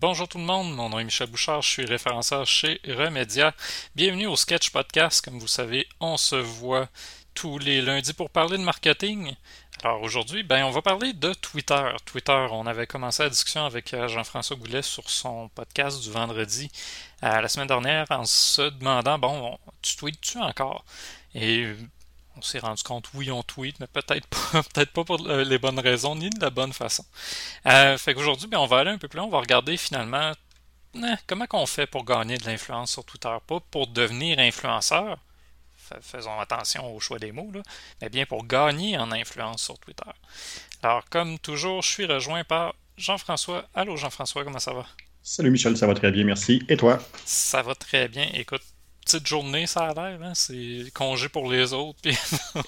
Bonjour tout le monde, mon nom est Michel Bouchard, je suis référenceur chez Remedia. Bienvenue au Sketch Podcast. Comme vous savez, on se voit tous les lundis pour parler de marketing. Alors aujourd'hui, ben, on va parler de Twitter. Twitter, on avait commencé la discussion avec euh, Jean-François Goulet sur son podcast du vendredi euh, la semaine dernière en se demandant, bon, tu tweets-tu encore? Et on s'est rendu compte, oui, on tweet, mais peut-être pas, peut-être pas pour les bonnes raisons, ni de la bonne façon. Euh, fait qu'aujourd'hui, ben, on va aller un peu plus loin, on va regarder finalement eh, comment qu'on fait pour gagner de l'influence sur Twitter, pas pour devenir influenceur, faisons attention au choix des mots, là, mais bien pour gagner en influence sur Twitter. Alors, comme toujours, je suis rejoint par Jean-François. Allô Jean-François, comment ça va? Salut Michel, ça va très bien, merci. Et toi? Ça va très bien. Écoute, petite journée, ça a l'air. Hein? C'est congé pour les autres, puis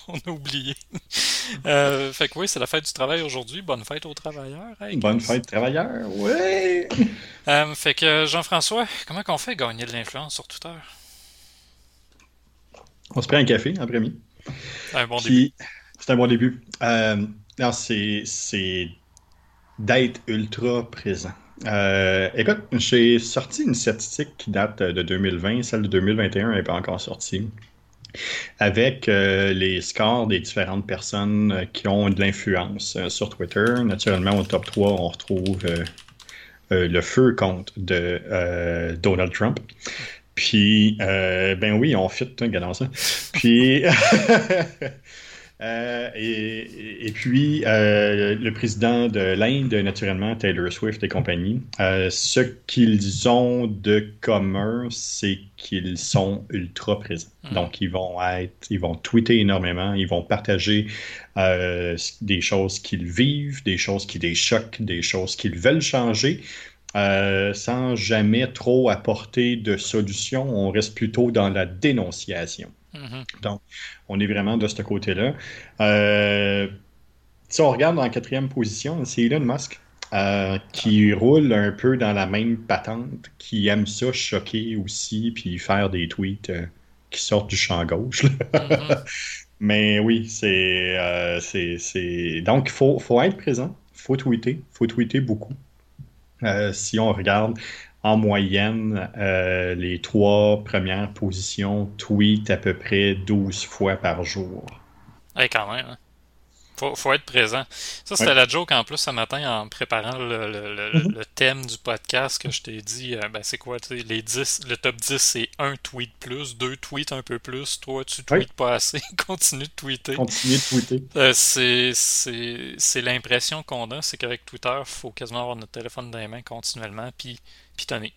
on a oublié. Euh, fait que oui, c'est la fête du travail aujourd'hui. Bonne fête aux travailleurs. Bonne fête travailleurs, oui! Euh, fait que Jean-François, comment qu'on fait gagner de l'influence sur Twitter? On se prend un café après-midi. C'est un bon début. C'est un bon début. Euh, c'est d'être ultra présent. Euh, écoute, j'ai sorti une statistique qui date de 2020, celle de 2021 n'est pas encore sortie, avec euh, les scores des différentes personnes euh, qui ont de l'influence sur Twitter. Naturellement, au top 3, on retrouve le feu compte de Donald Trump. Puis, ben oui, on fit, hein, ça. Puis, Euh, et, puis, euh, le président de l'Inde, naturellement, Taylor Swift et compagnie, euh, ce qu'ils ont de commun, c'est qu'ils sont ultra présents. Hmm. Donc, ils vont être, ils vont tweeter énormément, ils vont partager des choses qu'ils vivent, des choses qui les choquent, des choses qu'ils veulent changer. sans jamais trop apporter de solution, on reste plutôt dans la dénonciation. Mm-hmm. Donc, on est vraiment de ce côté-là. Euh, si on regarde en quatrième position, c'est Elon Musk. Euh, qui roule un peu dans la même patente, qui aime ça choquer aussi, puis faire des tweets euh, qui sortent du champ gauche. Mm-hmm. Mais oui, c'est. c'est, Donc, il faut, faut, être présent, il faut tweeter, il faut tweeter beaucoup. si on regarde en moyenne, euh, les trois premières positions tweetent à peu près 12 fois par jour. Eh, quand même. Hein. Faut, être présent. Ça, c'était la joke en plus ce matin en préparant le, mm-hmm. thème du podcast que je t'ai dit. Euh, ben, c'est quoi, les 10, le top 10, c'est un tweet plus, deux tweets un peu plus, toi, tu tweets pas assez, continue de tweeter. Continue de tweeter. Euh, c'est l'impression qu'on a, c'est qu'avec Twitter, il faut quasiment avoir notre téléphone dans les mains continuellement, puis pitonner.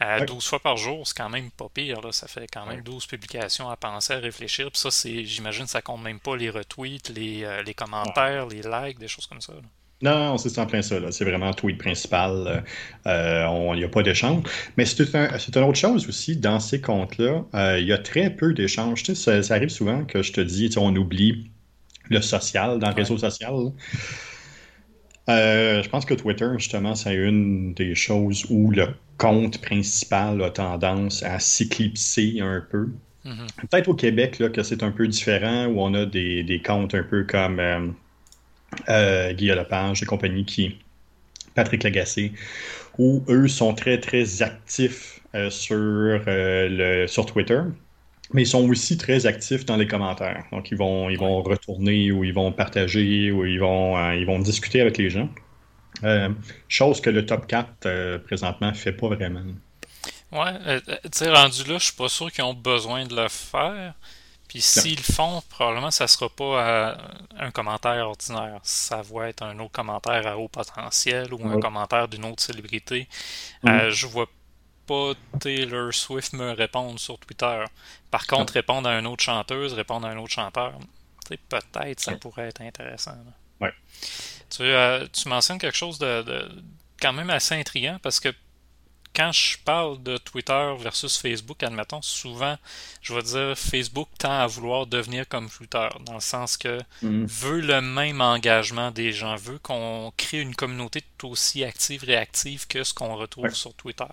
À 12 fois par jour, c'est quand même pas pire. Là. Ça fait quand même 12 publications à penser, à réfléchir. Puis ça, c'est, j'imagine, ça compte même pas les retweets, les, euh, les commentaires, les likes, des choses comme ça. Non, c'est en plein ça. C'est vraiment le tweet principal. Euh, il n'y a pas d'échange. Mais c'est, un, une autre chose aussi. Dans ces comptes-là, euh, il y a très peu d'échanges. Tu sais, ça, arrive souvent que je te dis, on oublie le social dans le réseau social. Je pense que Twitter, justement, c'est une des choses où le compte principal a tendance à s'éclipser un peu. Mhm. Peut-être au Québec là, que c'est un peu différent, où on a des, comptes un peu comme euh, euh, Guy Lepage et compagnie qui. Patrick Lagacé, où eux sont très très actifs euh, sur, le, sur Twitter, mais ils sont aussi très actifs dans les commentaires. Donc ils vont, ils vont retourner ou ils vont partager ou ils vont, ils vont discuter avec les gens. Euh, chose que le top 4 euh, présentement ne fait pas vraiment. Ouais, euh, tu sais, rendu là, je suis pas sûr qu'ils ont besoin de le faire. Puis s'ils le font, probablement ça sera pas un commentaire ordinaire. Ça va être un autre commentaire à haut potentiel ou un commentaire d'une autre célébrité. Je vois pas Taylor Swift me répondre sur Twitter. Par contre, répondre à une autre chanteuse, répondre à un autre chanteur, peut-être ça pourrait être intéressant. Ouais. Euh, tu, mentionnes quelque chose de, quand même assez intriguant parce que quand je parle de Twitter versus Facebook, admettons, souvent, je vais dire Facebook tend à vouloir devenir comme Twitter, dans le sens que mm. veut le même engagement des gens, veut qu'on crée une communauté tout aussi active, réactive que ce qu'on retrouve sur Twitter.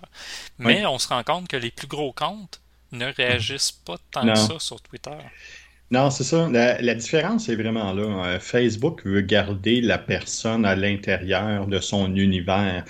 Mais on se rend compte que les plus gros comptes ne réagissent pas tant que ça sur Twitter. Non, c'est ça. La, différence est vraiment là. Euh, Facebook veut garder la personne à l'intérieur de son univers.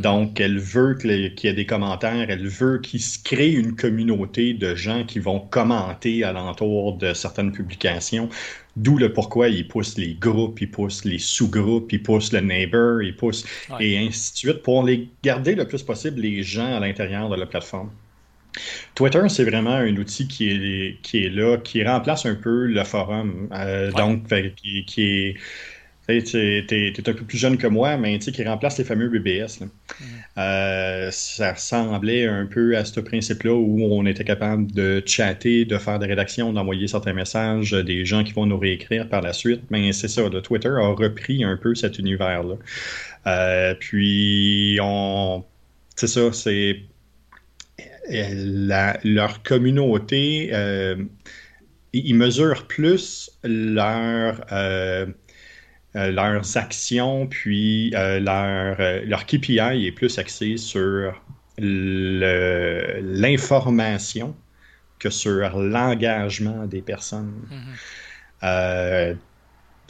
Donc, elle veut qu'il y ait des commentaires, elle veut qu'il se crée une communauté de gens qui vont commenter alentour de certaines publications. D'où le pourquoi il pousse les groupes, il pousse les sous-groupes, il pousse le neighbor, il pousse et ainsi de suite pour les garder le plus possible les gens à l'intérieur de la plateforme. Twitter, c'est vraiment un outil qui est, qui est là, qui remplace un peu le forum. Euh, donc, qui, qui est. Tu es, un peu plus jeune que moi, mais qui remplace les fameux BBS. Mm. Euh, ça ressemblait un peu à ce principe-là où on était capable de chatter, de faire des rédactions, d'envoyer certains messages, des gens qui vont nous réécrire par la suite. Mais c'est ça, le Twitter a repris un peu cet univers-là. Euh, puis, on. C'est ça, c'est leur communauté, euh, ils mesurent plus leur, euh, euh, leurs actions, puis leur, leur KPI est plus axé sur l'information que sur l'engagement des personnes. Mm-hmm.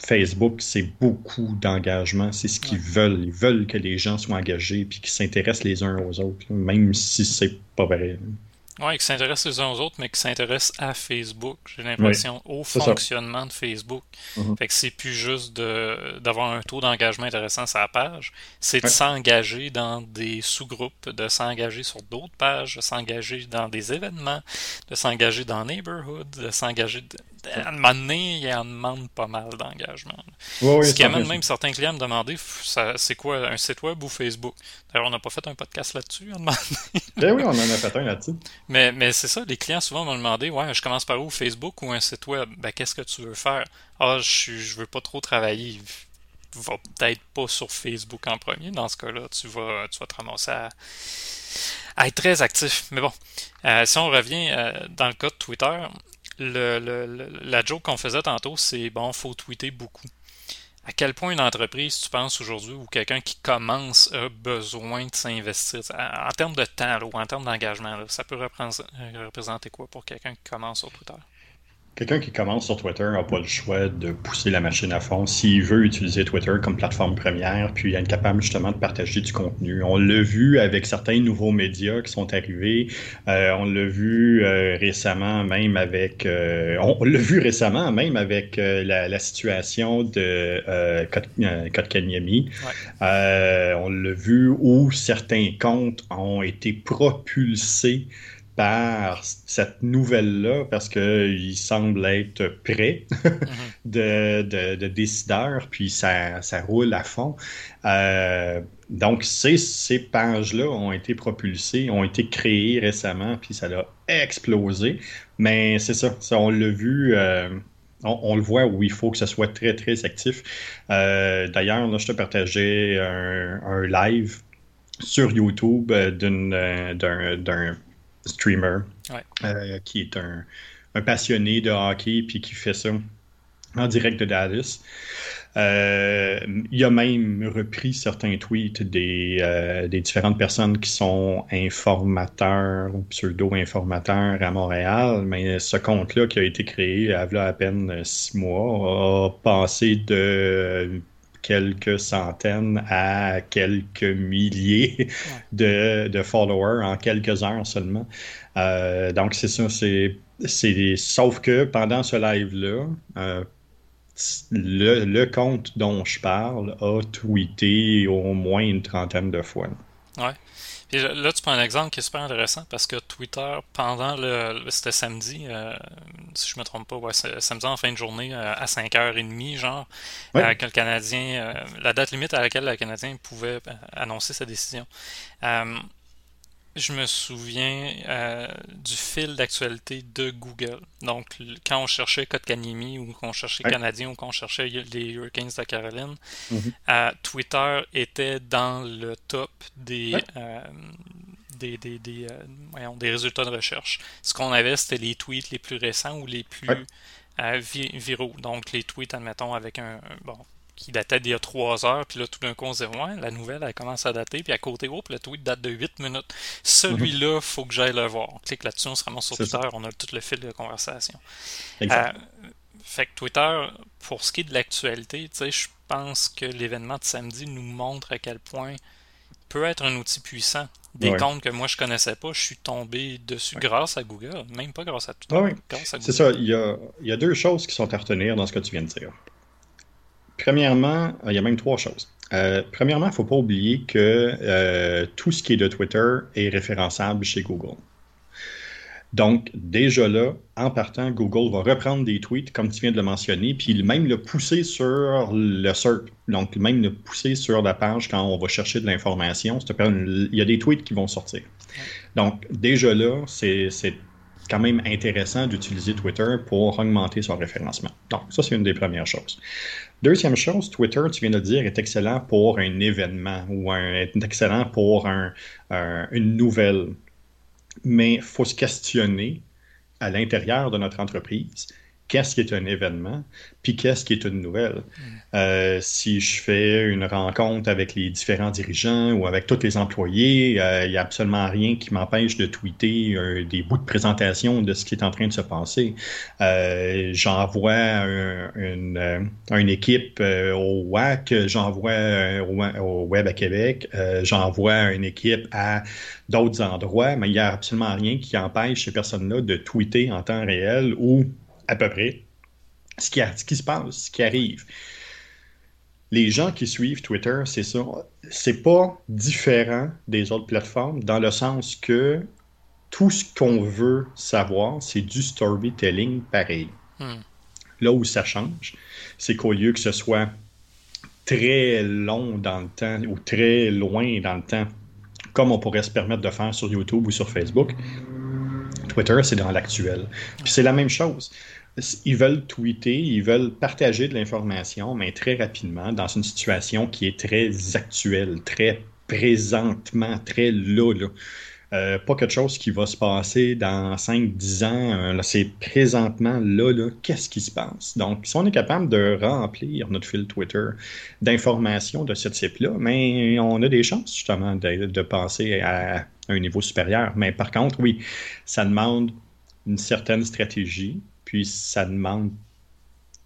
Facebook, c'est beaucoup d'engagement. C'est ce qu'ils veulent. Ils veulent que les gens soient engagés puis qu'ils s'intéressent les uns aux autres, même si c'est pas vrai. Oui, qui s'intéressent les uns aux autres, mais qui s'intéressent à Facebook, j'ai l'impression, au fonctionnement de Facebook. Mm-hmm. Fait que c'est plus juste d'avoir un taux d'engagement intéressant sur la page, c'est de s'engager dans des sous-groupes, de s'engager sur d'autres pages, de s'engager dans des événements, de s'engager dans Neighborhood, de s'engager à un moment donné, il en demande pas mal d'engagement. Ce qui amène même certains clients à me demander c'est quoi, un site web ou Facebook? D'ailleurs, on n'a pas fait un podcast là-dessus, Ben oui, on en a fait un là-dessus. Mais, mais c'est ça, les clients souvent m'ont demandé Ouais, je commence par où Facebook ou un site web? Ben, qu'est-ce que tu veux faire? Ah, je, je veux pas trop travailler. Va peut-être pas sur Facebook en premier. Dans ce cas-là, tu vas, tu vas te ramasser à, être très actif. Mais bon, euh, si on revient euh, dans le cas de Twitter, la joke qu'on faisait tantôt, c'est bon, faut tweeter beaucoup. À quel point une entreprise, tu penses aujourd'hui, ou quelqu'un qui commence a besoin de s'investir? En, termes de temps ou en termes d'engagement, ça peut représenter quoi pour quelqu'un qui commence sur Twitter? Quelqu'un qui commence sur Twitter n'a pas le choix de pousser la machine à fond s'il veut utiliser Twitter comme plateforme première, puis être capable justement de partager du contenu. On l'a vu avec certains nouveaux médias qui sont arrivés. Euh, on l'a vu euh, récemment même avec euh, on l'a vu récemment même avec la, situation de Kotkaniemi. on l'a vu où certains comptes ont été propulsés par cette nouvelle-là parce qu'il semble être prêt de, de, décideur, puis ça, ça, roule à fond. Euh, donc, ces, ces pages-là ont été propulsées, ont été créées récemment, puis ça a explosé. Mais c'est ça, ça, on l'a vu. Euh, on, le voit où il faut que ce soit très, très actif. Euh, d'ailleurs, là, je te partageais un, un live sur YouTube d'un streamer euh, qui est un, passionné de hockey puis qui fait ça en direct de Dallas. Euh, il a même repris certains tweets des, euh, des, différentes personnes qui sont informateurs ou pseudo-informateurs à Montréal, mais ce compte-là qui a été créé il y a à peine six mois a passé de quelques centaines à quelques milliers de, followers en quelques heures seulement. Euh, donc, c'est ça. C'est, sauf que pendant ce live-là, euh, le, compte dont je parle a tweeté au moins une trentaine de fois. Ouais là, tu prends un exemple qui est super intéressant parce que Twitter, pendant le. C'était samedi, euh, si je me trompe pas, ouais, samedi en fin de journée euh, à 5h30, genre, euh, que le Canadien. la date limite à laquelle le Canadien pouvait annoncer sa décision je me souviens euh, du fil d'actualité de Google. Donc, quand on cherchait Kotkaniemi ou qu'on cherchait Canadien ou qu'on cherchait les Hurricanes de Caroline, mm-hmm. euh, Twitter était dans le top des, euh, des, des, des, des, résultats de recherche. Ce qu'on avait, c'était les tweets les plus récents ou les plus viraux. Donc, les tweets, admettons, avec un, bon, qui datait d'il y a 3 heures, puis là, tout d'un coup, on se dit, ouais, la nouvelle, elle commence à dater, puis à côté, oh, le tweet date de 8 minutes. Celui-là, il faut que j'aille le voir. On clique là-dessus, on se ramasse sur Twitter, on a tout le fil de conversation. Exact. Euh, fait que Twitter, pour ce qui est de l'actualité, tu sais, je pense que l'événement de samedi nous montre à quel point peut être un outil puissant. Des comptes que moi je connaissais pas, je suis tombé dessus grâce à Google, même pas grâce à Twitter. C'est ça, il y, a, il y, a, deux choses qui sont à retenir dans ce que tu viens de dire. Premièrement, il y a même trois choses. Euh, premièrement, il ne faut pas oublier que euh, tout ce qui est de Twitter est référençable chez Google. Donc, déjà là, en partant, Google va reprendre des tweets, comme tu viens de le mentionner, puis même le pousser sur le SERP. Donc, même le pousser sur la page quand on va chercher de l'information. Il y a des tweets qui vont sortir. Donc, déjà là, c'est quand même intéressant d'utiliser Twitter pour augmenter son référencement. Donc, ça, c'est une des premières choses. Deuxième chose, Twitter, tu viens de dire, est excellent pour un événement ou un, est excellent pour une nouvelle. Mais il faut se questionner à l'intérieur de notre entreprise qu'est-ce qui est un événement, puis qu'est-ce qui est une nouvelle. Mm. Euh, si je fais une rencontre avec les différents dirigeants ou avec tous les employés, euh, il n'y a absolument rien qui m'empêche de tweeter euh, des bouts de présentation de ce qui est en train de se passer. j'envoie une, une, équipe au WAC, j'envoie au Web à Québec, j'envoie une équipe à d'autres endroits, mais il n'y a absolument rien qui empêche ces personnes-là de tweeter en temps réel ou à peu près ce qui, ce qui se passe, ce qui arrive. Les gens qui suivent Twitter, c'est ça. C'est pas différent des autres plateformes dans le sens que tout ce qu'on veut savoir, c'est du storytelling pareil. Hmm. Là où ça change, c'est qu'au lieu que ce soit très long dans le temps ou très loin dans le temps, comme on pourrait se permettre de faire sur YouTube ou sur Facebook, Twitter, c'est dans l'actuel. Puis c'est la même chose ils veulent tweeter, ils veulent partager de l'information, mais très rapidement, dans une situation qui est très actuelle, très présentement, très là. Euh, pas quelque chose qui va se passer dans 5-10 ans. Euh, c'est présentement là, là qu'est-ce qui se passe? Donc, si on est capable de remplir notre fil Twitter d'informations de ce type-là, mais on a des chances justement de, de passer à un niveau supérieur. Mais par contre, oui, ça demande une certaine stratégie, puis ça demande,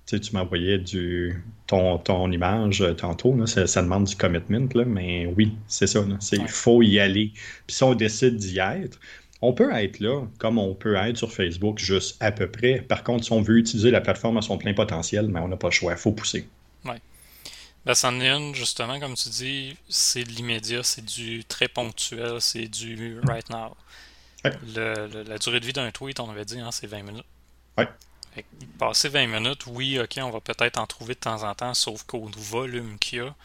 tu sais, tu m'envoyais du, ton, ton image euh, tantôt, ça, demande du commitment, là, mais oui, c'est ça. Il faut y aller. Puis si on décide d'y être, on peut être là, comme on peut être sur Facebook, juste à peu près. Par contre, si on veut utiliser la plateforme à son plein potentiel, mais ben, on n'a pas le choix. Il faut pousser. Oui. Ben, c'en est une, justement, comme tu dis, c'est de l'immédiat, c'est du très ponctuel, c'est du right now. la durée de vie d'un tweet, on avait dit, hein, c'est 20 minutes. Ouais. Passer 20 minutes, oui, ok, on va peut-être en trouver de temps en temps, sauf qu'au volume qu'il y a,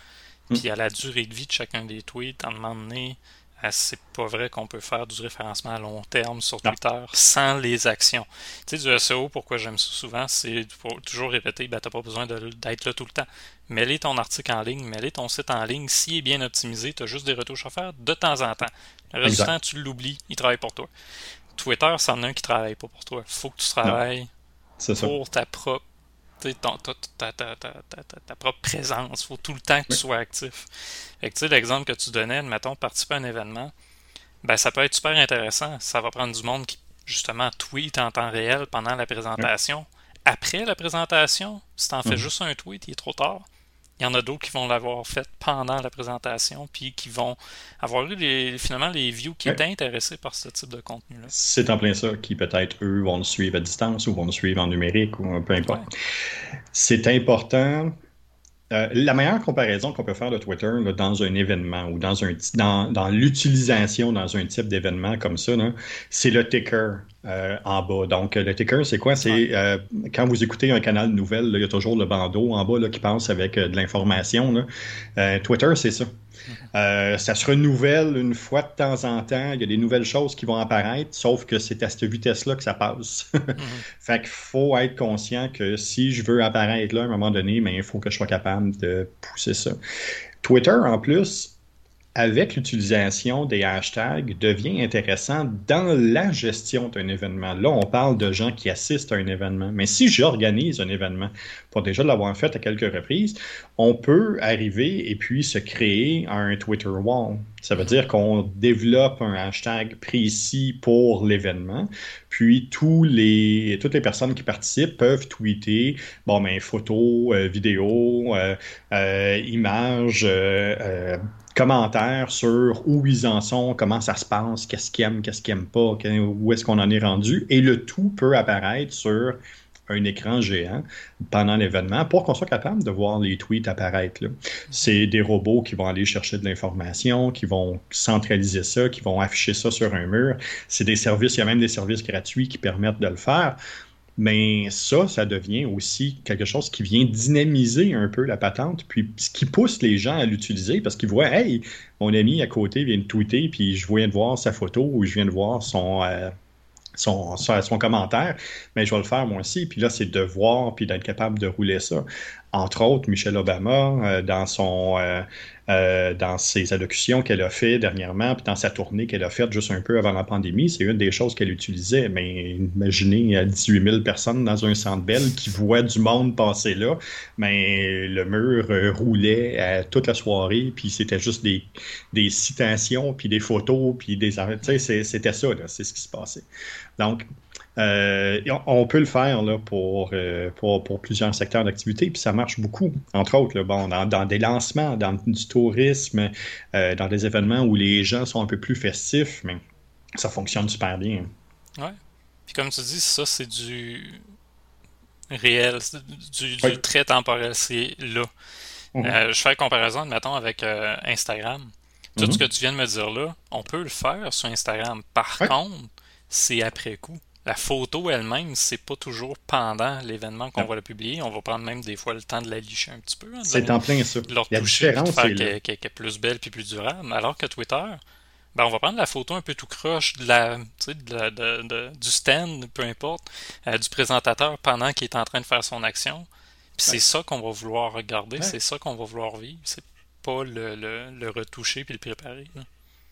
hmm. puis à la durée de vie de chacun des tweets, en moment donné, euh, c'est pas vrai qu'on peut faire du référencement à long terme sur Twitter sans les actions. Tu sais, du SEO, pourquoi j'aime ça souvent, c'est pour toujours répéter, ben, t'as pas besoin d'être là tout le temps. Mets-les ton article en ligne, mets-les ton site en ligne. S'il est bien optimisé, tu as juste des retouches à faire de temps en temps. Le reste du temps, tu l'oublies, il travaille pour toi. Twitter, c'en a un qui travaille pas pour toi. Faut que tu travailles pour ta propre ta, propre présence. Il faut tout le temps que tu sois actif. Fait que, l'exemple que tu donnais, mettons, participer à un événement, ben, ça peut être super intéressant. Ça va prendre du monde qui, justement, tweet en temps réel pendant la présentation. Après la présentation, si tu en fais mm-hmm. juste un tweet, il est trop tard. Il y en a d'autres qui vont l'avoir fait pendant la présentation, puis qui vont avoir eu les, finalement les views qui étaient intéressés par ce type de contenu-là. C'est en plein ça, qui peut-être, eux, vont le suivre à distance ou vont le suivre en numérique ou peu importe. C'est important euh, la meilleure comparaison qu'on peut faire de Twitter dans un événement ou dans, un, dans, dans l'utilisation dans un type d'événement comme ça, c'est le ticker euh, en bas. Donc, le ticker, c'est quoi? C'est euh, quand vous écoutez un canal de nouvelles, il y a toujours le bandeau en bas là, qui passe avec de l'information. Twitter, c'est ça. Euh, ça se renouvelle une fois de temps en temps. Il y a des nouvelles choses qui vont apparaître, sauf que c'est à cette vitesse-là que ça passe. Mhm. Fait qu'il faut être conscient que si je veux apparaître là à un moment donné, mais il faut que je sois capable de pousser ça. Twitter, en plus, avec l'utilisation des hashtags, devient intéressant dans la gestion d'un événement. Là, on parle de gens qui assistent à un événement. Mais si j'organise un événement, pour déjà l'avoir fait à quelques reprises, on peut arriver et puis se créer un Twitter wall. Ça veut dire qu'on développe un hashtag précis pour l'événement, puis tous les, toutes les personnes qui participent peuvent tweeter, bon, ben, photos, euh, vidéos, euh, euh, images, commentaires sur où ils en sont, comment ça se passe, qu'est-ce qu'ils aiment, qu'est-ce qu'ils n'aiment pas, où est-ce qu'on en est rendu. Et le tout peut apparaître sur un écran géant pendant l'événement pour qu'on soit capable de voir les tweets apparaître. C'est des robots qui vont aller chercher de l'information, qui vont centraliser ça, qui vont afficher ça sur un mur. C'est des services, il y a même des services gratuits qui permettent de le faire. Mais ça, ça devient aussi quelque chose qui vient dynamiser un peu la patente, puis ce qui pousse les gens à l'utiliser parce qu'ils voient, hey, mon ami à côté vient de tweeter, puis je viens de voir sa photo ou je viens de voir son, euh, son, son, commentaire, mais je vais le faire moi aussi. Puis là, c'est de voir, puis d'être capable de rouler ça. Entre autres, Michelle Obama, euh, dans son euh, euh, dans ses allocutions qu'elle a fait dernièrement, puis dans sa tournée qu'elle a faite juste un peu avant la pandémie, c'est une des choses qu'elle utilisait. Mais imaginez 18 000 personnes dans un centre belle qui voient du monde passer là, mais le mur roulait toute la soirée, puis c'était juste des, des citations, puis des photos, puis des... C'était ça, c'est ce qui se passait. Donc, euh, on peut le faire là, pour, euh, pour, pour, plusieurs secteurs d'activité, puis ça marche beaucoup. Entre autres, bon, dans, des lancements, dans du tourisme, euh, dans des événements où les gens sont un peu plus festifs, mais ça fonctionne super bien. Ouais. Puis comme tu dis, ça, c'est du réel, du, du très temporel, c'est là. Mhm. je fais la comparaison, mettons, avec Instagram. Tout mhm. ce que tu viens de me dire là, on peut le faire sur Instagram. Par contre, c'est après coup la photo elle-même, c'est pas toujours pendant l'événement qu'on va la publier. On va prendre même des fois le temps de la licher un petit peu. Hein, c'est en plein ça. La différence, c'est qu'elle est plus belle puis plus durable. Alors que Twitter, ben, on va prendre la photo un peu tout croche de la, du stand, peu importe, euh, du présentateur pendant qu'il est en train de faire son action. Puis c'est ça qu'on va vouloir regarder, c'est ça qu'on va vouloir vivre. C'est pas le, le, retoucher puis le préparer.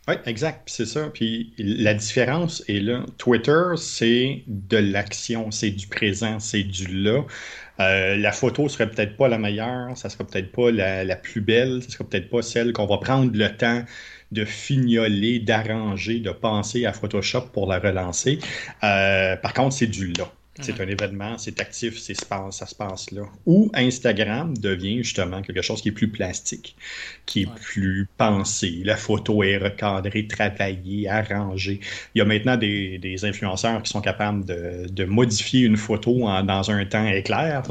Oui, exact. C'est ça. Puis la différence est là. Twitter, c'est de l'action, c'est du présent, c'est du là. Euh, la photo serait peut-être pas la meilleure, ça serait peut-être pas la, plus belle, ça serait peut-être pas celle qu'on va prendre le temps de fignoler, d'arranger, de penser à Photoshop pour la relancer. Euh, par contre, c'est du là. C'est mhm. un événement, c'est actif, c'est ça se passe là. Ou Instagram devient justement quelque chose qui est plus plastique, qui est plus pensé. La photo est recadrée, travaillée, arrangée. Il y a maintenant des, influenceurs qui sont capables de, modifier une photo dans un temps éclair.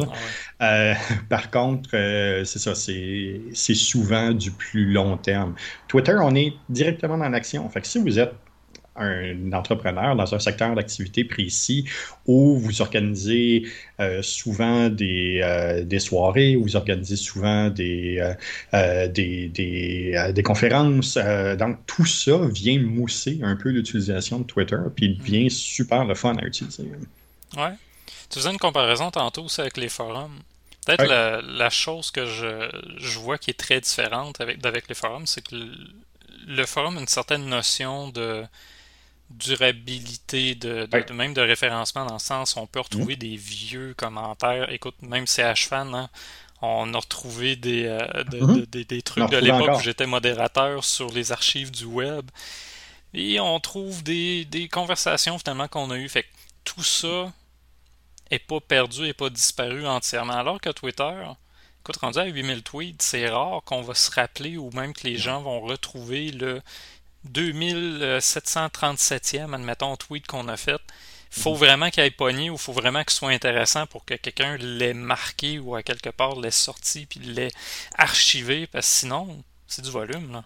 Ah euh, par contre, euh, c'est ça, c'est souvent du plus long terme. Twitter, on est directement dans l'action. Fait que si vous êtes un entrepreneur dans un secteur d'activité précis où vous organisez euh, souvent des, euh, des, soirées, où vous organisez souvent des, euh, des, des, des, conférences. donc, tout ça vient mousser un peu l'utilisation de Twitter, puis il devient super le fun à utiliser. Ouais. Tu faisais une comparaison tantôt aussi avec les forums. Peut-être la, la, chose que je, je, vois qui est très différente avec, avec les forums, c'est que le, le forum a une certaine notion de durabilité de, même de référencement dans le sens où on peut retrouver mhm. des vieux commentaires. Écoute, même CHFan, hein, on a retrouvé des, euh, mhm. des, trucs de l'époque où j'étais modérateur sur les archives du web. Et on trouve des, des conversations finalement qu'on a eues. Fait que tout ça est pas perdu et pas disparu entièrement. Alors que Twitter, écoute, rendu à 8000 tweets, c'est rare qu'on va se rappeler ou même que les gens vont retrouver le 2737e, admettons, tweet qu'on a fait, faut mhm. vraiment qu'il ait pogné ou faut vraiment qu'il soit intéressant pour que quelqu'un l'ait marqué ou à quelque part l'ait sorti puis l'ait archivé, parce que sinon, c'est du volume. Là.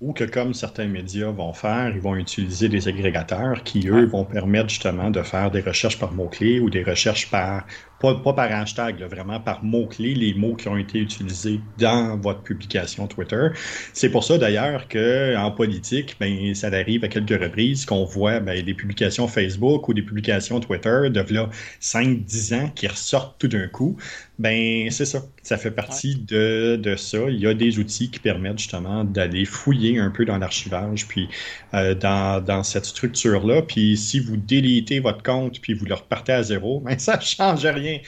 Ou que comme certains médias vont faire, ils vont utiliser des agrégateurs qui, eux, vont permettre justement de faire des recherches par mots-clés ou des recherches par pas, par hashtag, vraiment par mots-clés, les mots qui ont été utilisés dans votre publication Twitter. C'est pour ça d'ailleurs qu'en politique, ben, ça arrive à quelques reprises qu'on voit ben, des publications Facebook ou des publications Twitter de là 5-10 ans qui ressortent tout d'un coup Ben, c'est ça. Ça fait partie de, de, ça. Il y a des outils qui permettent justement d'aller fouiller un peu dans l'archivage, puis euh, dans, dans, cette structure-là. Puis si vous délitez votre compte, puis vous le repartez à zéro, ben, ça ne change rien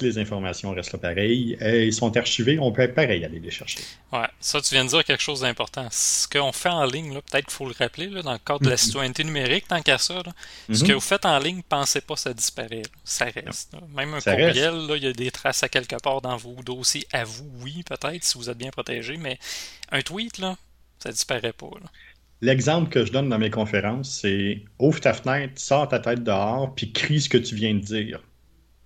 les informations restent là pareil. Euh, ils sont archivés, on peut pareil aller les chercher. Ouais, ça, tu viens de dire quelque chose d'important. Ce qu'on fait en ligne, peut-être qu'il faut le rappeler, là, dans le cadre de la mm-hmm. citoyenneté numérique, tant qu'à ça, ce mm-hmm. que vous faites en ligne, pensez pas que ça disparaît. Ça reste. Même un courriel, il y a des traces à quelque part dans vos dossiers à vous, oui, peut-être, si vous êtes bien protégé, mais un tweet, là, ça disparaît pas. L'exemple que je donne dans mes conférences, c'est ouvre ta fenêtre, sors ta tête dehors, puis crie ce que tu viens de dire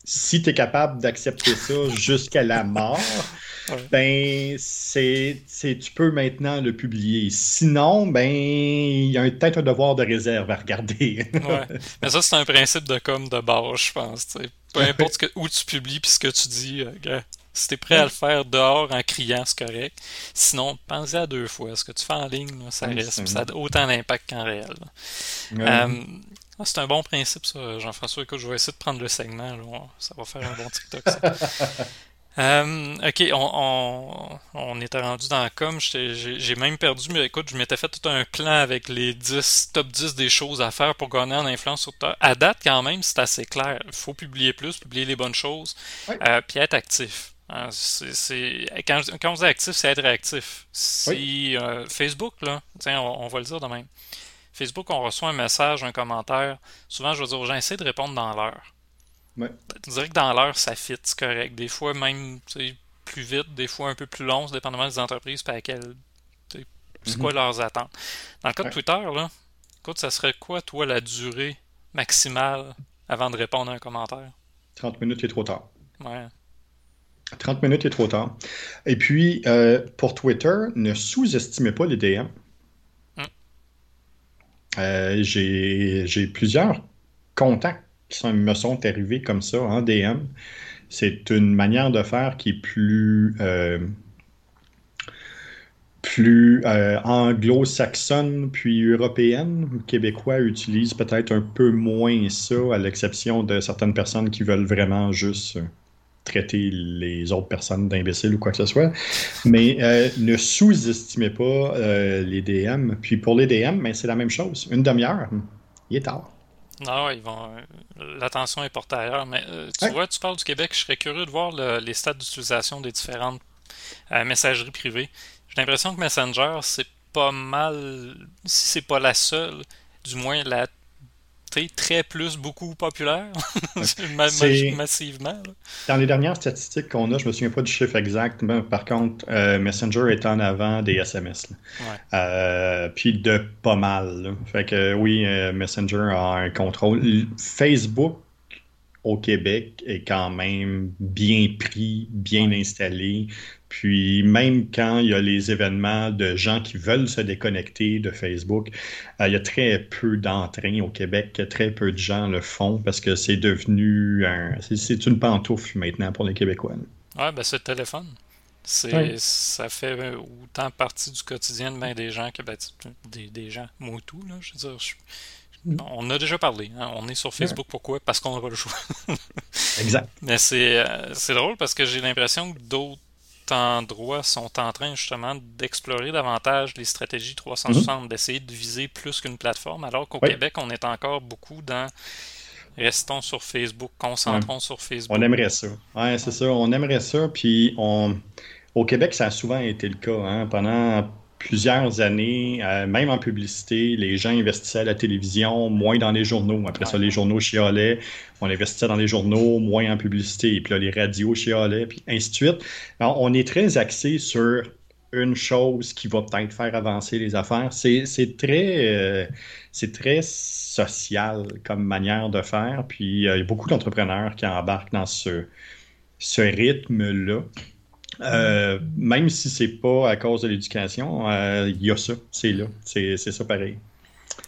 si tu es capable d'accepter ça jusqu'à la mort, ben c'est, tu peux maintenant le publier. Sinon, ben il y a peut-être un devoir de réserve à regarder. ouais. Mais ça, c'est un principe de com de base, je pense. Peu importe où tu publies puis ce que tu dis, euh, si tu es prêt à le faire dehors en criant, c'est correct. Sinon, pense à deux fois. Ce que tu fais en ligne, ça reste. Ça a autant d'impact qu'en réel. Euh, ah, c'est un bon principe, ça, Jean-François. Écoute, je vais essayer de prendre le segment. Ça va faire un bon TikTok, ça. Euh, ok, on, on, était rendu dans la com. J'ai même perdu, mais écoute, je m'étais fait tout un plan avec les 10, top 10 des choses à faire pour gagner en influence sur Twitter. À date, quand même, c'est assez clair. Il faut publier plus, publier les bonnes choses, euh, puis être actif. Hein, c'est, quand, quand on dit actif, c'est être réactif. Si euh, Facebook, là, tiens, on, on, va le dire de même. Facebook, on reçoit un message, un commentaire. Souvent, je vais dire aux gens, essayez de répondre dans l'heure. Ouais. Je dirais que dans l'heure, ça fit, c'est correct. Des fois, même plus vite, des fois un peu plus long, dépendamment des entreprises, par quelle, c'est quoi mhm. leurs attentes. Dans le cas de Twitter, là, écoute, ça serait quoi, toi, la durée maximale avant de répondre à un commentaire? 30 minutes est trop tard. Ouais. 30 minutes est trop tard. Et puis, euh, pour Twitter, ne sous-estimez pas les DM. Euh, j'ai plusieurs contacts qui me sont arrivés comme ça en DM. C'est une manière de faire qui est plus, euh, plus anglo-saxonne puis européenne. Les Québécois utilisent peut-être un peu moins ça, à l'exception de certaines personnes qui veulent vraiment juste traiter les autres personnes d'imbéciles ou quoi que ce soit. Mais euh, ne sous-estimez pas euh, les DM. Puis pour les DM, ben, c'est la même chose. Une demi-heure, il est tard. Non, ils vont. Euh, l'attention est portée ailleurs. Mais tu vois, tu parles du Québec, je serais curieux de voir les stades d'utilisation des différentes messageries privées. J'ai l'impression que Messenger, c'est pas mal, si c'est pas la seule, du moins la très plus beaucoup populaire massivement. Dans les dernières statistiques qu'on a, je me souviens pas du chiffre exact, mais par contre, euh, Messenger est en avant des SMS. Euh, puis de pas mal. Fait que oui, euh, Messenger a un contrôle. Facebook au Québec est quand même bien pris, bien installé. Puis même quand il y a les événements de gens qui veulent se déconnecter de Facebook, euh, il y a très peu d'entrain au Québec, très peu de gens le font parce que c'est devenu un, c'est une pantoufle maintenant pour les Québécois. Ouais, ben c'est le téléphone. C'est, Ça fait autant partie du quotidien de bien des gens que ben, des, des, gens, moi tout, là, je veux dire. On a déjà parlé. Hein. On est sur Facebook, pourquoi? Parce qu'on n'a pas le choix. exact. Mais c'est, euh, c'est drôle parce que j'ai l'impression que d'autres endroits sont en train justement d'explorer davantage les stratégies 360, mhm. d'essayer de viser plus qu'une plateforme, alors qu'au Québec, on est encore beaucoup dans restons sur Facebook, concentrons sur Facebook. On aimerait ça. Ouais, c'est ça. On aimerait ça. Puis on... au Québec, ça a souvent été le cas. Hein. Pendant plusieurs années, euh, même en publicité, les gens investissaient à la télévision, moins dans les journaux. Après ça, les journaux chialaient, on investissait dans les journaux, moins en publicité, et puis là, les radios chialaient, puis ainsi de suite. on est très axé sur une chose qui va peut-être faire avancer les affaires. C'est très, euh, c'est très social comme manière de faire, puis euh, il y a beaucoup d'entrepreneurs qui embarquent dans ce, ce rythme-là. Euh, même si c'est pas à cause de l'éducation, euh, il y a ça, c'est là, c'est ça pareil.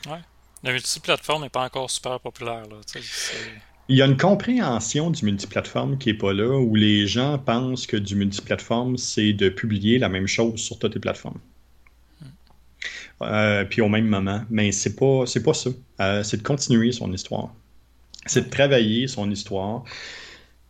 Ouais. La multiplateforme n'est pas encore super populaire. Là, il y a une compréhension du multiplateforme qui est pas là, où les gens pensent que du multiplateforme, c'est de publier la même chose sur toutes les plateformes. Hmm. Euh, puis au même moment. Mais c'est pas, c'est pas ça. c'est de continuer son histoire. C'est de travailler son histoire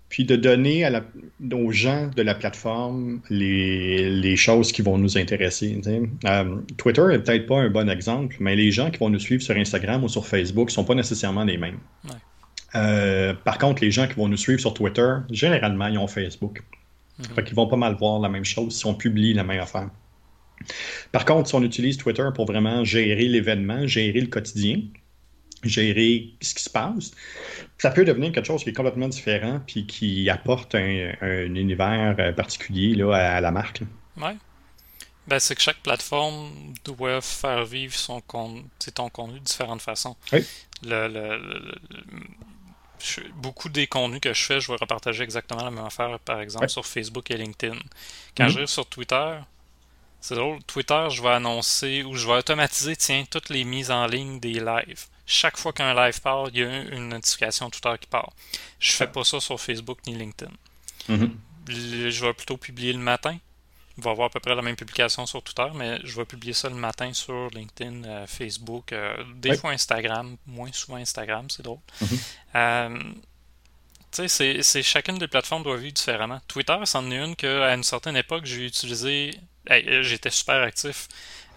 puis de donner à aux gens de la plateforme les, choses qui vont nous intéresser. Euh, Twitter n'est peut-être pas un bon exemple, mais les gens qui vont nous suivre sur Instagram ou sur Facebook ne sont pas nécessairement les mêmes. Euh, par contre, les gens qui vont nous suivre sur Twitter, généralement, ils ont Facebook. Mm Ils vont pas mal voir la même chose si on publie la même affaire. Par contre, si on utilise Twitter pour vraiment gérer l'événement, gérer le quotidien, gérer ce qui se passe, ça peut devenir quelque chose qui est complètement différent puis qui apporte un, univers euh, particulier là, à, la marque. Oui. Ben, c'est que chaque plateforme doit faire vivre son con... ton contenu de différentes façons. Oui. Le, beaucoup des contenus que je fais, je vais repartager exactement la même affaire, par exemple, sur Facebook et LinkedIn. Quand je j'arrive sur Twitter, c'est drôle, Twitter, je vais annoncer ou je vais automatiser, tiens, toutes les mises en ligne des lives chaque fois qu'un live part, il y a une notification Twitter qui part. Je fais pas ça sur Facebook ni LinkedIn. Mm-hmm. Je vais plutôt publier le matin. On va avoir à peu près la même publication sur Twitter, mais je vais publier ça le matin sur LinkedIn, euh, Facebook, euh, des fois Instagram, moins souvent Instagram, c'est drôle. Mm-hmm. Euh, tu sais, c'est chacune des plateformes doit vivre différemment. Twitter, c'en est une qu'à une certaine époque, j'ai utilisé. J'étais super actif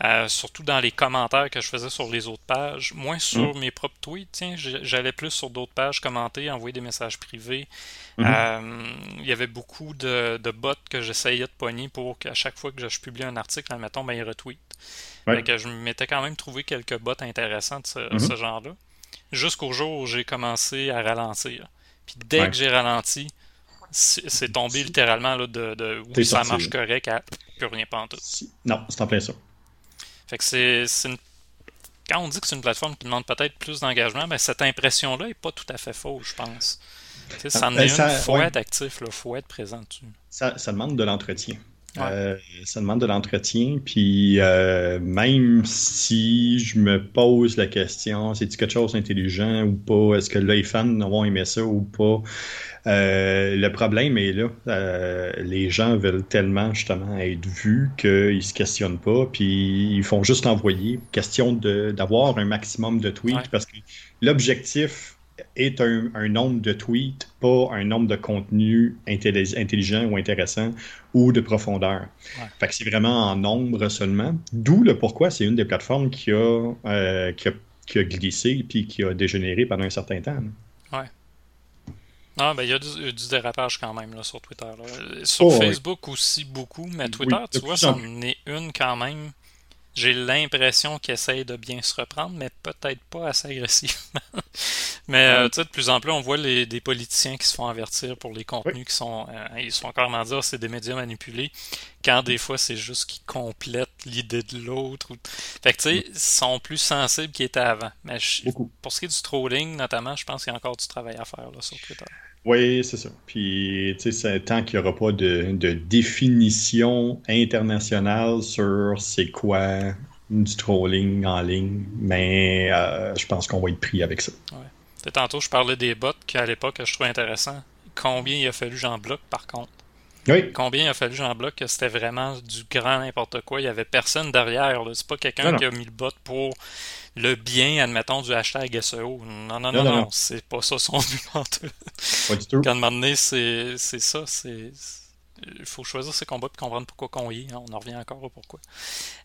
euh, surtout dans les commentaires que je faisais sur les autres pages, moins sur mm. mes propres tweets. Tiens, j'allais plus sur d'autres pages commenter, envoyer des messages privés. Mm-hmm. Euh, il y avait beaucoup de, bots que j'essayais de poigner pour qu'à chaque fois que je publie un article, admettons, ben, ils retweetent. que je m'étais quand même trouvé quelques bots intéressants de ce, mm-hmm. genre-là. Jusqu'au jour où j'ai commencé à ralentir. Puis dès que j'ai ralenti, c'est tombé littéralement là, de, de où ça marche correct à plus rien pas en tout. Non, c'est en plein ça. Fait que c'est une... Quand on dit que c'est une plateforme qui demande peut-être plus d'engagement, mais cette impression-là n'est pas tout à fait fausse, je pense. ça en est une, faut être actif, il faut être présent dessus. Ça, ça demande de l'entretien. Euh, ça demande de l'entretien, puis euh, même si je me pose la question, c'est-tu quelque chose d'intelligent ou pas, est-ce que les fans vont aimer ça ou pas, euh, le problème est là. Euh, les gens veulent tellement justement être vus qu'ils se questionnent pas, puis ils font juste envoyer. Question d'avoir un maximum de tweets parce que l'objectif est un, nombre de tweets, pas un nombre de contenus intelligents ou intéressants ou de profondeur. Fait que c'est vraiment en nombre seulement. D'où le pourquoi c'est une des plateformes qui a, euh, qui a, qui a glissé puis qui a dégénéré pendant un certain temps. Ouais. Ah, ben il y a du, dérapage quand même là, sur Twitter. Sur oh, Facebook aussi beaucoup, mais Twitter, tu vois, ça en est une quand même. J'ai l'impression qu'il essaye de bien se reprendre, mais peut-être pas assez agressivement. mais euh, tu sais, de plus en plus, on voit les, des politiciens qui se font avertir pour les contenus qui sont. Euh, ils sont encore à dire c'est des médias manipulés, quand des fois c'est juste qu'ils complètent l'idée de l'autre. Fait que tu sais, ils sont plus sensibles qu'ils étaient avant. Mais pour ce qui est du trolling, notamment, je pense qu'il y a encore du travail à faire là, sur Twitter. Oui, c'est ça. Puis, tu sais, tant qu'il n'y aura pas de, définition internationale sur c'est quoi du trolling en ligne, mais euh, je pense qu'on va être pris avec ça. Ouais. Tantôt, je parlais des bots qu'à l'époque, je trouvais intéressant. Combien il a fallu j'en bloque, par contre? Oui. Combien il a fallu j'en bloque que c'était vraiment du grand n'importe quoi? Il n'y avait personne derrière. C'est pas quelqu'un qui a mis le bot pour le bien, admettons, du hashtag SEO. Non, non, non, non, c'est pas ça son but Pas du tout. Quand donné, c'est ça, c'est il faut choisir ses combats et comprendre pourquoi qu'on y est. On en revient encore au pourquoi.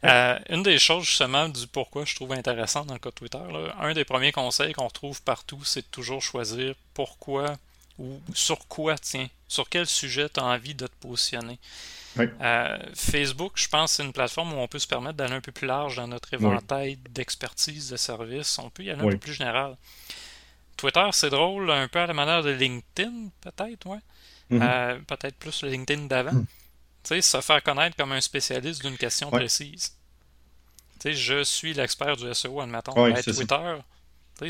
Euh, une des choses justement du pourquoi je trouve intéressant dans le cas de Twitter, un des premiers conseils qu'on retrouve partout, c'est de toujours choisir pourquoi ou sur quoi, tiens, sur quel sujet tu as envie de te positionner? Euh, Facebook, je pense, c'est une plateforme où on peut se permettre d'aller un peu plus large dans notre éventail d'expertise, de services. On peut y aller un peu plus général. Twitter, c'est drôle, un peu à la manière de LinkedIn, peut-être, ouais. Mm-hmm. Euh, peut-être plus le LinkedIn d'avant. Mm. Tu sais, se faire connaître comme un spécialiste d'une question précise. Tu sais, je suis l'expert du SEO, admettons. Twitter,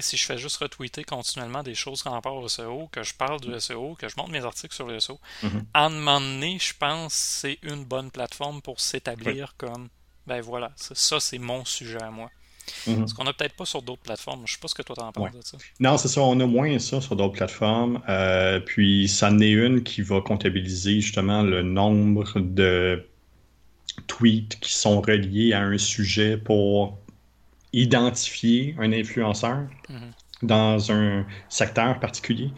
si je fais juste retweeter continuellement des choses en rapport au SEO, que je parle du SEO, que je montre mes articles sur le SEO, mm-hmm. à un moment donné, je pense que c'est une bonne plateforme pour s'établir comme ben voilà, ça c'est mon sujet à moi. Mm-hmm. Ce qu'on n'a peut-être pas sur d'autres plateformes. Je ne sais pas ce que toi t'en penses de ça. Non, c'est ça, on a moins ça sur d'autres plateformes. Euh, puis ça en est une qui va comptabiliser justement le nombre de tweets qui sont reliés à un sujet pour identifier un influenceur. Mhm. dans un secteur particulier.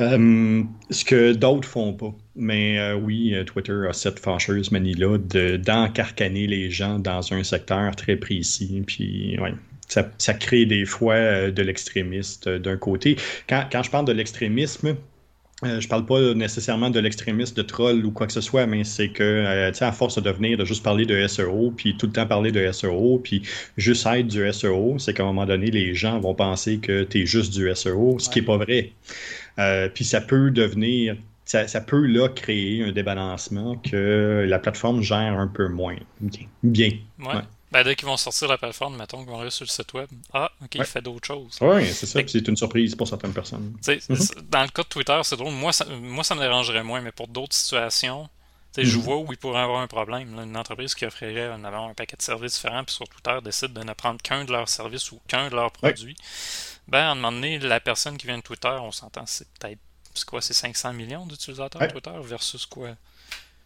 Euh, ce que d'autres font pas. Mais euh, oui, euh, Twitter a cette fâcheuse manie-là d'encarcaner les gens dans un secteur très précis. Puis, ouais, ça, ça crée des fois de l'extrémiste d'un côté. Quand, quand, je parle de l'extrémisme, euh, je parle pas nécessairement de l'extrémiste de troll ou quoi que ce soit, mais c'est que, euh, tu sais, à force de venir de juste parler de SEO, puis tout le temps parler de SEO, puis juste être du SEO, c'est qu'à un moment donné, les gens vont penser que tu es juste du SEO, ce qui est pas vrai. Euh, puis ça peut devenir, ça, ça, peut là créer un débalancement que la plateforme gère un peu moins bien. bien. Ouais. Ben, dès qu'ils vont sortir la plateforme, mettons qu'ils vont aller sur le site web, ah, ok, il fait d'autres choses. Oui, c'est ça. C'est une surprise pour certaines personnes. Mm-hmm. Dans le cas de Twitter, c'est drôle. Moi ça, moi, ça me dérangerait moins, mais pour d'autres situations, je mm-hmm. vois où il pourrait avoir un problème. Une entreprise qui offrirait un, un paquet de services différents, puis sur Twitter décide de ne prendre qu'un de leurs services ou qu'un de leurs produits. Ben, à un moment donné, la personne qui vient de Twitter, on s'entend, c'est peut-être, c'est quoi, c'est 500 millions d'utilisateurs Twitter versus quoi?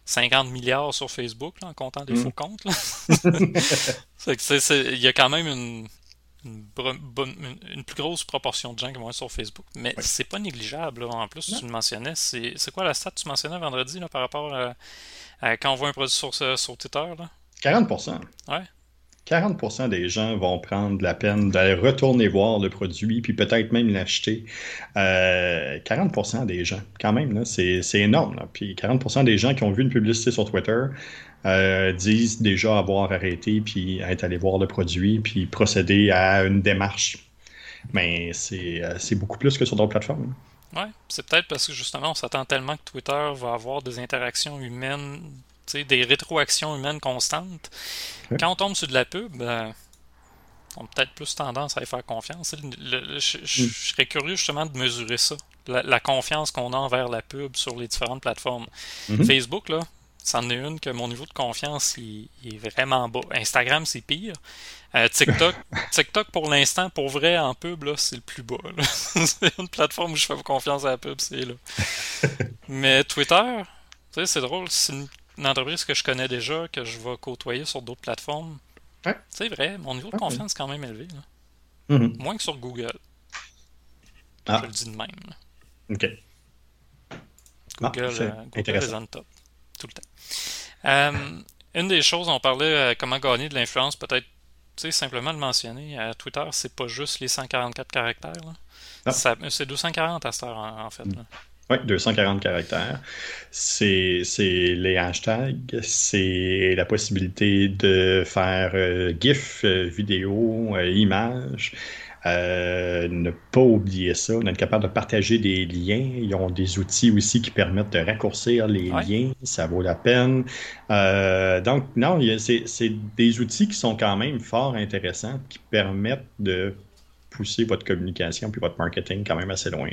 50 milliards sur Facebook, en comptant des mm. faux comptes. Il y a quand même une, une, plus grosse proportion de gens qui vont être sur Facebook. Mais c'est pas négligeable. En plus, tu le mentionnais. C'est quoi la stat que tu mentionnais vendredi là, par rapport à, quand on voit un produit sur, sur Twitter? Là? 40% Ouais. 40% des gens vont prendre la peine d'aller retourner voir le produit, puis peut-être même l'acheter. 40% euh, des gens, quand même, c'est énorme. Puis 40% des gens qui ont vu une publicité sur Twitter euh, disent déjà avoir arrêté, puis être allé voir le produit, puis procéder à une démarche. Mais c'est euh, beaucoup plus que sur d'autres plateformes. Oui, c'est peut-être parce que justement, on s'attend tellement que Twitter va avoir des interactions humaines des rétroactions humaines constantes. Quand on tombe sur de la pub, ben, on a peut-être plus tendance à y faire confiance. je, mm. serais curieux justement de mesurer ça, la, confiance qu'on a envers la pub sur les différentes plateformes. Mm-hmm. Facebook, là, c'en est une que mon niveau de confiance il, est vraiment bas. Instagram, c'est pire. Euh, TikTok, TikTok pour l'instant, pour vrai, en pub, c'est le plus bas. c'est une plateforme où je fais confiance à la pub, c'est là. Mais Twitter, c'est drôle, c'est une une entreprise que je connais déjà, que je vais côtoyer sur d'autres plateformes. C'est vrai, mon niveau de confiance est quand même élevé. Mm-hmm. Moins que sur Google. Ah. Je le dis de même. OK. Google, ah, euh, Google est on top. Tout le temps. Euh, une des choses, on parlait euh, comment gagner de l'influence, peut-être simplement de mentionner. Twitter, c'est pas juste les 144 caractères. C'est 240 à cette heure, en, fait. Mm. Oui, 240 caractères. C'est les hashtags, c'est la possibilité de faire euh, GIF, euh, vidéo, euh, images. ne pas oublier ça. On est capable de partager des liens. Ils ont des outils aussi qui permettent de raccourcir les liens. Ça vaut la peine. donc, non, c'est des outils qui sont quand même fort intéressants, qui permettent de pousser votre communication puis votre marketing quand même assez loin.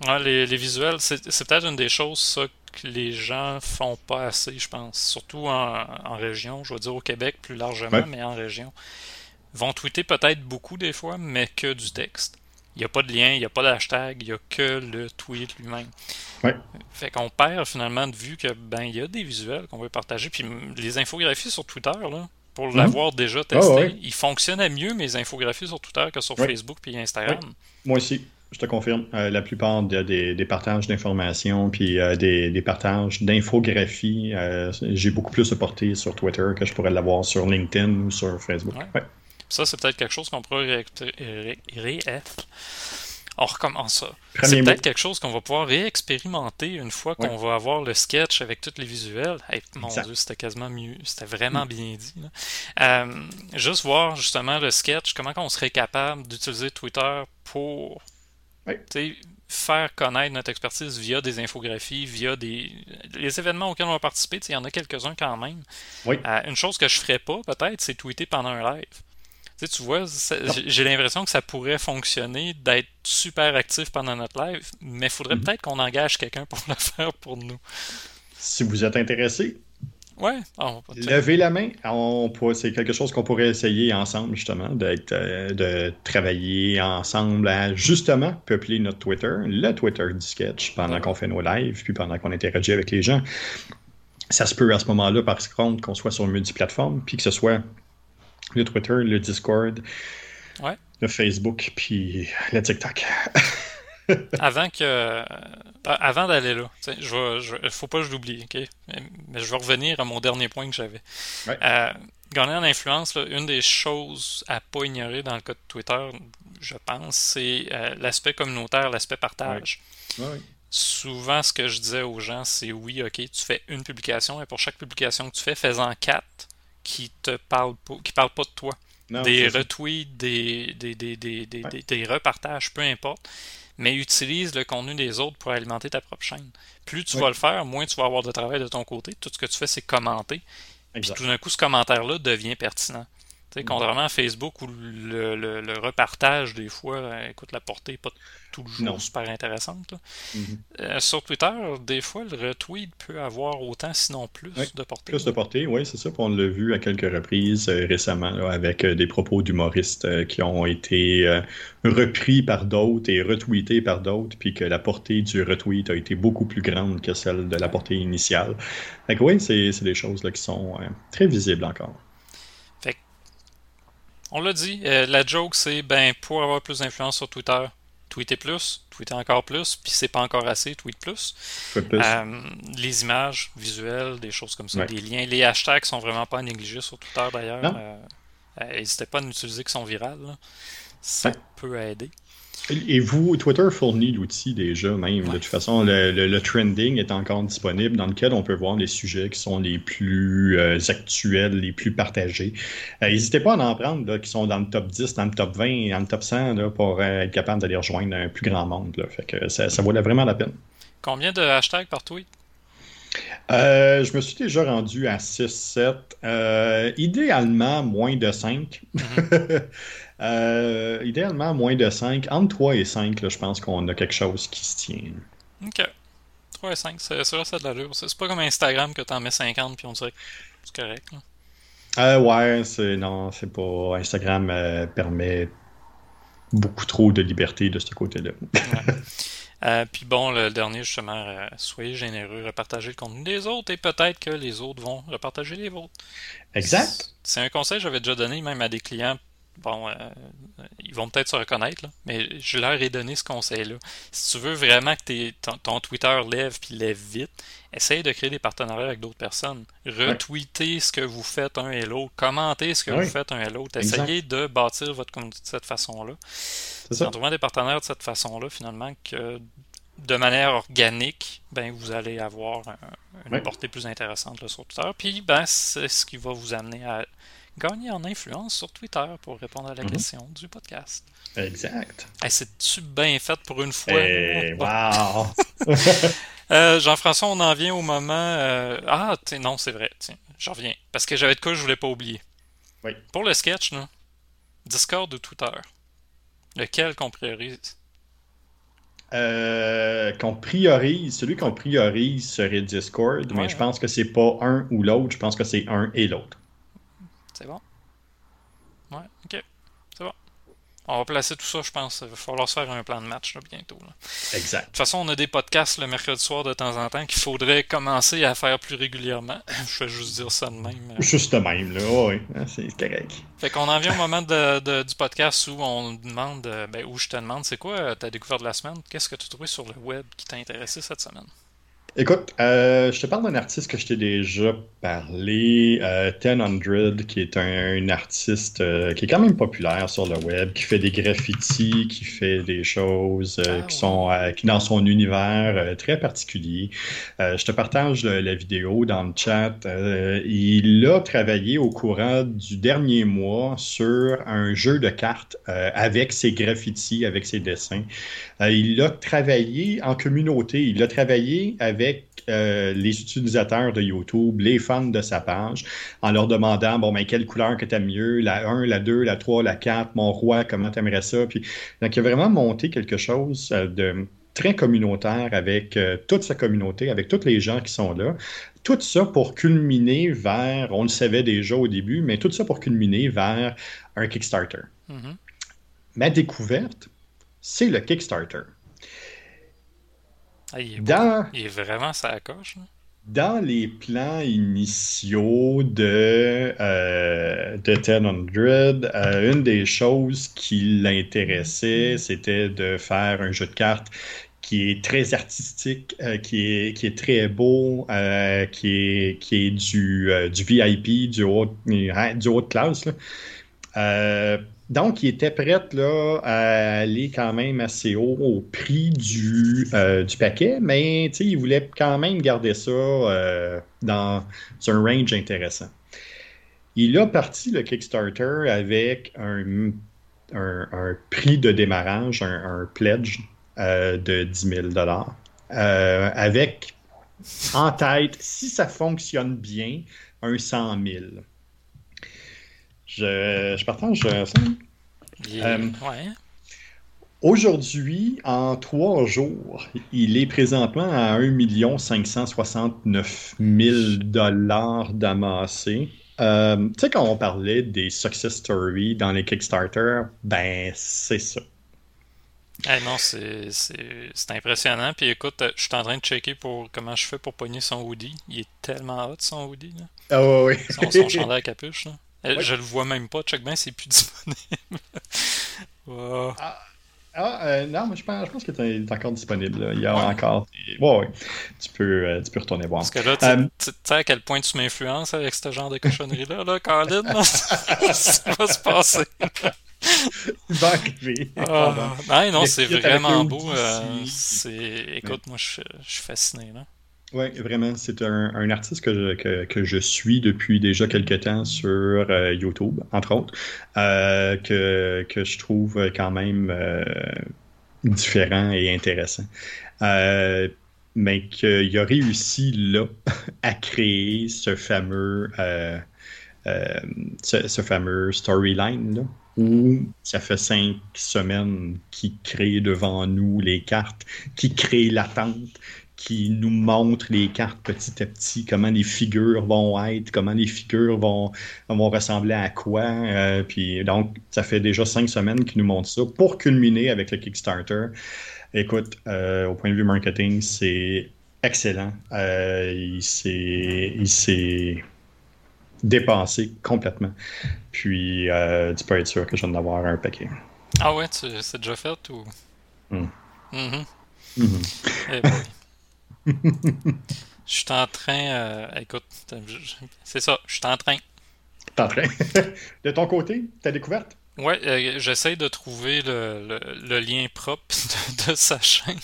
Oui les, visuels, c'est peut-être une des choses ça, que les gens font pas assez, je pense. Surtout en, région, je veux dire au Québec plus largement, mais en région. Ils vont tweeter peut-être beaucoup des fois, mais que du texte. Il n'y a pas de lien, il n'y a pas d'hashtag, il n'y a que le tweet lui-même. Ouais. Fait qu'on perd finalement de vue que ben il y a des visuels qu'on veut partager. Puis les infographies sur Twitter, là, pour mhm. l'avoir déjà ah testé, ils fonctionnaient mieux mes infographies sur Twitter que sur Facebook et Instagram. Moi aussi. Je te confirme. Euh, la plupart des, partages d'informations puis euh, des, partages d'infographies, euh, j'ai beaucoup plus de portée sur Twitter que je pourrais l'avoir sur LinkedIn ou sur Facebook. Ça, c'est peut-être quelque chose qu'on pourrait ré... On recommence ça. C'est peut-être quelque chose qu'on va pouvoir réexpérimenter une fois qu'on va avoir le sketch avec tous les visuels. mon Dieu, c'était quasiment mieux. C'était vraiment mm. bien dit. juste voir justement le sketch, comment on serait capable d'utiliser Twitter pour faire connaître notre expertise via des infographies, via des les événements auxquels on va participer, il y en a quelques-uns quand même. Euh, une chose que je ferais pas, peut-être, c'est tweeter pendant un live. tu vois, j'ai l'impression que ça pourrait fonctionner d'être super actif pendant notre live, mais il faudrait mm-hmm. peut-être qu'on engage quelqu'un pour le faire pour nous. Si vous êtes intéressé, Ouais. Lever la main, c'est quelque chose qu'on pourrait essayer ensemble, justement, euh, de travailler ensemble à justement peupler notre Twitter, le Twitter du sketch, pendant qu'on fait nos lives, puis pendant qu'on interagit avec les gens. Ça se peut à ce moment-là, par contre, qu'on soit sur multiplateforme, puis que ce soit le Twitter, le Discord. Ouais. le Facebook puis le TikTok. avant que euh, avant d'aller là, je faut pas que je l'oublie, ok? Mais, je vais revenir à mon dernier point que j'avais. Euh, gagner en influence, une des choses à pas ignorer dans le cas de Twitter, je pense, c'est euh, l'aspect communautaire, l'aspect partage. Souvent, ce que je disais aux gens, c'est oui, ok, tu fais une publication et pour chaque publication que tu fais, fais-en quatre qui te parlent pas, qui parlent pas de toi. des retweets, des, des, des, des, repartages, peu importe mais utilise le contenu des autres pour alimenter ta propre chaîne. Plus tu vas le faire, moins tu vas avoir de travail de ton côté. Tout ce que tu fais, c'est commenter. Puis tout d'un coup, ce commentaire-là devient pertinent. Contrairement à Facebook où le, le, repartage, des fois, euh, écoute, la portée n'est pas toujours super intéressante. Mm-hmm. Euh, sur Twitter, des fois, le retweet peut avoir autant, sinon plus de portée. Plus de portée, oui, c'est ça. on l'a vu à quelques reprises euh, récemment avec des propos d'humoristes qui ont été repris par d'autres et retweetés par d'autres, puis que la portée du retweet a été beaucoup plus grande que celle de la portée initiale. Que oui, c'est des choses là, qui sont très visibles encore. On l'a dit, euh, la joke c'est ben pour avoir plus d'influence sur Twitter, tweeter plus, tweeter encore plus, puis c'est pas encore assez, tweet plus. Euh, les images visuelles, des choses comme ça, des liens, les hashtags sont vraiment pas à négliger sur Twitter d'ailleurs. Euh, n'hésitez pas à n'utiliser que sont virales. Ça peut aider. Et vous, Twitter fournit l'outil déjà même. De toute façon, le, trending est encore disponible dans lequel on peut voir les sujets qui sont les plus euh, actuels, les plus partagés. Euh, n'hésitez pas à en prendre, qui sont dans le top 10, dans le top 20, dans le top 100, pour euh, être capable d'aller rejoindre un plus grand monde. Fait que ça, ça vaut vraiment la peine. Combien de hashtags par tweet? je me suis déjà rendu à 6-7. idéalement, moins de 5. Euh, idéalement, moins de 5. Entre 3 et 5, là, je pense qu'on a quelque chose qui se tient. Ok. 3 et 5, c'est ça, ça de l'allure. C'est pas comme Instagram que t'en mets 50 puis on dirait que c'est correct. Euh, ouais, c'est non, c'est pas. Instagram euh, permet beaucoup trop de liberté de ce côté-là. Euh, puis bon, le dernier, justement, soyez généreux, repartagez le contenu des autres et peut-être que les autres vont repartager les vôtres. Exact. C'est un conseil que j'avais déjà donné même à des clients bon, euh, ils vont peut-être se reconnaître, mais je leur ai donné ce conseil-là. Si tu veux vraiment que ton, Twitter lève puis lève vite, essaye de créer des partenariats avec d'autres personnes. Retweetez ce que vous faites un et l'autre. Commentez ce que vous faites un et l'autre. Essayez de bâtir votre communauté de cette façon-là. C'est en trouvant des partenaires de cette façon-là, finalement, que de manière organique, ben, vous allez avoir une portée plus intéressante sur Twitter. Puis, ben, c'est ce qui va vous amener à gagner en influence sur Twitter pour répondre à la mhm. question du podcast. Exact. C'est-tu bien fait pour une fois? Hey, wow! euh, Jean-François, on en vient au moment. Euh... Ah, non, c'est vrai. Tiens, j'en reviens. Parce que j'avais de quoi je voulais pas oublier. Oui. Pour le sketch, là, Discord ou Twitter, lequel qu'on priorise? Euh, qu'on priorise, celui qu'on priorise serait Discord, mais je pense que c'est pas un ou l'autre, je pense que c'est un et l'autre. C'est bon? Ouais, ok. C'est bon. On va placer tout ça, je pense. Il va falloir se faire un plan de match bientôt. Exact. De toute façon, on a des podcasts le mercredi soir de temps en temps qu'il faudrait commencer à faire plus régulièrement. je vais juste dire ça de même. Juste de même, là. Oui, ah, c'est correct. Fait qu'on en vient au moment de, du podcast où on demande, euh, ben, où je te demande, c'est quoi euh, ta découverte de la semaine? Qu'est-ce que tu as trouvé sur le web qui t'a intéressé cette semaine? Écoute, euh, je te parle d'un artiste que je t'ai déjà parlé, euh, 100, qui est un, artiste euh, qui est quand même populaire sur le web, qui fait des graffitis, qui fait des choses euh, ah, qui sont qui dans son univers très particulier. je te partage la vidéo dans le chat. il a travaillé au courant du dernier mois sur un jeu de cartes avec ses graffitis, avec ses dessins. il a travaillé en communauté, il a travaillé avec avec euh, les utilisateurs de YouTube, les fans de sa page, en leur demandant bon ben quelle couleur que t'aimes mieux, la 1, la 2, la 3, la 4, mon roi, comment t'aimerais ça? Puis donc il a vraiment monté quelque chose euh, de très communautaire avec euh, toute sa communauté, avec tous les gens qui sont là. Tout ça pour culminer vers, on le savait déjà au début, mais tout ça pour culminer vers un Kickstarter. Mm-hmm. Ma découverte, c'est le Kickstarter. Ah, il, est vraiment ça coche. dans les plans initiaux de, euh, de 1000, euh, une des choses qui l'intéressait, c'était de faire un jeu de cartes qui est très artistique, euh, qui, est, qui est très beau, qui, est, qui est du, du VIP, du haut, du haut de classe. Là. Donc, il était prêt là, à aller quand même assez haut au prix du, euh, paquet, mais il voulait quand même garder ça euh, dans un range intéressant. Il a parti le Kickstarter avec un, un, prix de démarrage, un, pledge euh, de 10 000 avec en tête, si ça fonctionne bien, un 100 000 je, je partage ça. Euh, aujourd'hui, en trois jours, il est présentement à 1 569 000 dollars d'amassé. Euh, tu sais, quand on parlait des success stories dans les Kickstarter, ben, c'est ça. non, c'est impressionnant. Puis écoute, je suis en train de checker pour comment je fais pour pogner son hoodie. Il est tellement hot, son hoodie. Là. Ah oui, oui. Son, son chandail à capuche. Là. Euh, je le vois même pas. Check bien, c'est plus disponible. Ah, ah euh, non, mais je pense, je pense que tu es encore disponible. Il y a encore. Ouais, ouais. Tu, peux, euh, tu peux retourner voir. Parce que là, tu sais à quel point tu m'influences avec ce genre de cochonnerie-là, là, Colin? ça va se passer. Il va arriver. Ah, non, c'est vraiment beau. Écoute, moi, je, je suis fasciné. Là. Oui, vraiment. C'est un, artiste que je, que, je suis depuis déjà quelques temps sur euh, YouTube, entre autres, euh, que, que je trouve quand même euh, différent et intéressant. mais qu'il a réussi là à créer ce fameux, ce, fameux storyline là où ça fait cinq semaines qu'il crée devant nous les cartes, qui crée l'attente, qui nous montre les cartes petit à petit, comment les figures vont être, comment les figures vont, vont ressembler à quoi. Euh, puis donc, ça fait déjà cinq semaines qu'il nous montre ça pour culminer avec le Kickstarter. Écoute, euh, au point de vue marketing, c'est excellent. Euh, il s'est dépensé complètement. Puis, tu peux être sûr que je viens d'avoir un paquet. Ah ouais, c'est déjà fait ou? Mm. Mm-hmm. Mm-hmm. Eh je suis en train. Euh, écoute, c'est ça, je suis en train. T'es en train. de ton côté, ta découverte? Ouais, euh, j'essaie de trouver le, le, lien propre de, sa chaîne.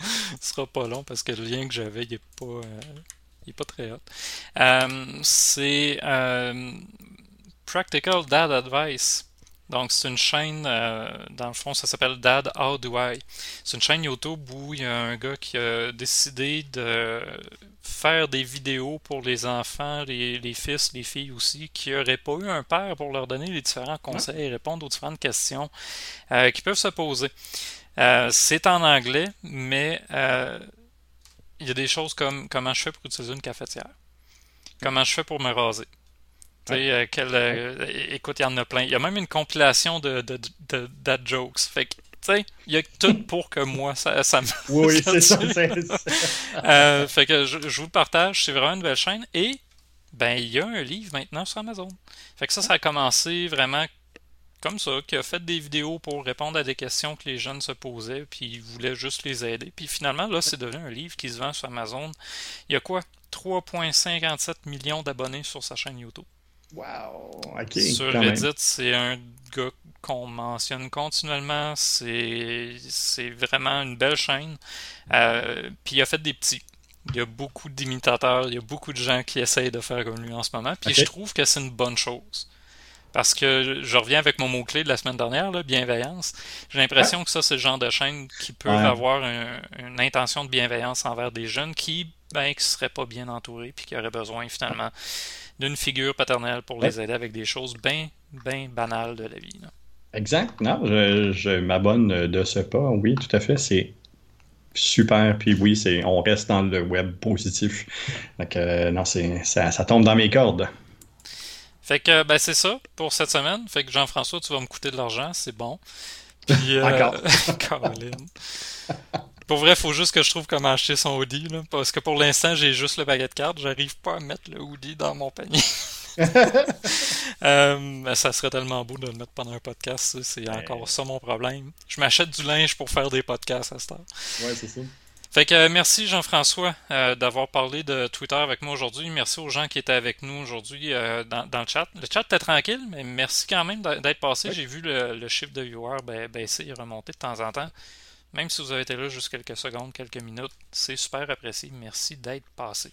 Ce sera pas long parce que le lien que j'avais, il est pas. Euh, il est pas très hot. c'est Practical Dad Advice. Donc, c'est une chaîne, euh, dans le fond, ça s'appelle Dad How Do I? C'est une chaîne YouTube où il y a un gars qui a décidé de faire des vidéos pour les enfants, les, fils, les filles aussi, qui n'auraient pas eu un père pour leur donner les différents conseils et répondre aux différentes questions euh, qui peuvent se poser. Euh, c'est en anglais, mais il y a des choses comme comment je fais pour utiliser une cafetière, comment je fais pour me raser? Euh, euh, écoute, il y en a plein. Il y a même une compilation de, de, de, dad jokes. Fait que, tu sais, il y a tout pour que moi, ça, ça me. Oui, c'est ça. euh, fait que je, vous partage. C'est vraiment une belle chaîne. Et, ben, il y a un livre maintenant sur Amazon. Fait que ça, ça a commencé vraiment comme ça, qui a fait des vidéos pour répondre à des questions que les jeunes se posaient, puis ils voulaient juste les aider. Puis finalement, là, c'est devenu un livre qui se vend sur Amazon. Il y a quoi? 3,57 millions d'abonnés sur sa chaîne YouTube. Wow! Sur Reddit, c'est un gars qu'on mentionne continuellement. C'est vraiment une belle chaîne. Euh, puis il a fait des petits. Il y a beaucoup d'imitateurs, il y a beaucoup de gens qui essayent de faire comme lui en ce moment. Puis je trouve que c'est une bonne chose. Parce que je reviens avec mon mot-clé de la semaine dernière, là, bienveillance. J'ai l'impression que ça, c'est le genre de chaîne qui peut avoir une intention de bienveillance envers des jeunes qui, ben, qui seraient pas bien entourés puis qui auraient besoin finalement d'une figure paternelle pour les aider avec des choses bien, bien banales de la vie. Exact. Non, je, m'abonne de ce pas. Oui, tout à fait. C'est super. Puis oui, c'est, on reste dans le web positif. Donc, euh, non, c'est, ça, tombe dans mes cordes. Fait que, ben, c'est ça pour cette semaine. Fait que Jean-François, tu vas me coûter de l'argent, c'est bon. Puis, euh, Encore. Caroline. Pour vrai, faut juste que je trouve comment acheter son hoodie, là, parce que pour l'instant, j'ai juste le baguette carte, j'arrive pas à mettre le hoodie dans mon panier. euh, ça serait tellement beau de le mettre pendant un podcast, c'est encore ça mon problème. Je m'achète du linge pour faire des podcasts à cette heure. Ouais, c'est ça. Fait que euh, merci Jean-François euh, d'avoir parlé de Twitter avec moi aujourd'hui. Merci aux gens qui étaient avec nous aujourd'hui euh, dans, dans, le chat. Le chat était tranquille, mais merci quand même d'être passé. J'ai vu le, le, chiffre de viewers baisser et remonter de temps en temps. Même si vous avez été là juste quelques secondes, quelques minutes, c'est super apprécié. Merci d'être passé.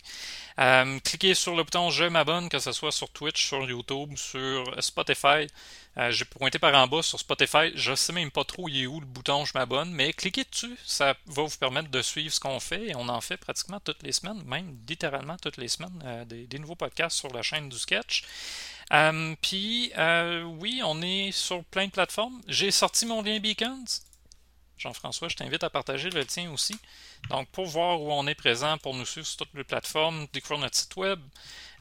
Euh, cliquez sur le bouton Je m'abonne, que ce soit sur Twitch, sur YouTube, sur Spotify. Euh, J'ai pointé par en bas sur Spotify. Je sais même pas trop il est où le bouton Je m'abonne, mais cliquez dessus. Ça va vous permettre de suivre ce qu'on fait. Et on en fait pratiquement toutes les semaines, même littéralement toutes les semaines, euh, des, nouveaux podcasts sur la chaîne du sketch. Puis, oui, on est sur plein de plateformes. J'ai sorti mon lien Beacons. Jean-François, je t'invite à partager le tien aussi. Donc, pour voir où on est présent, pour nous suivre sur toutes les plateformes, découvrir notre site web,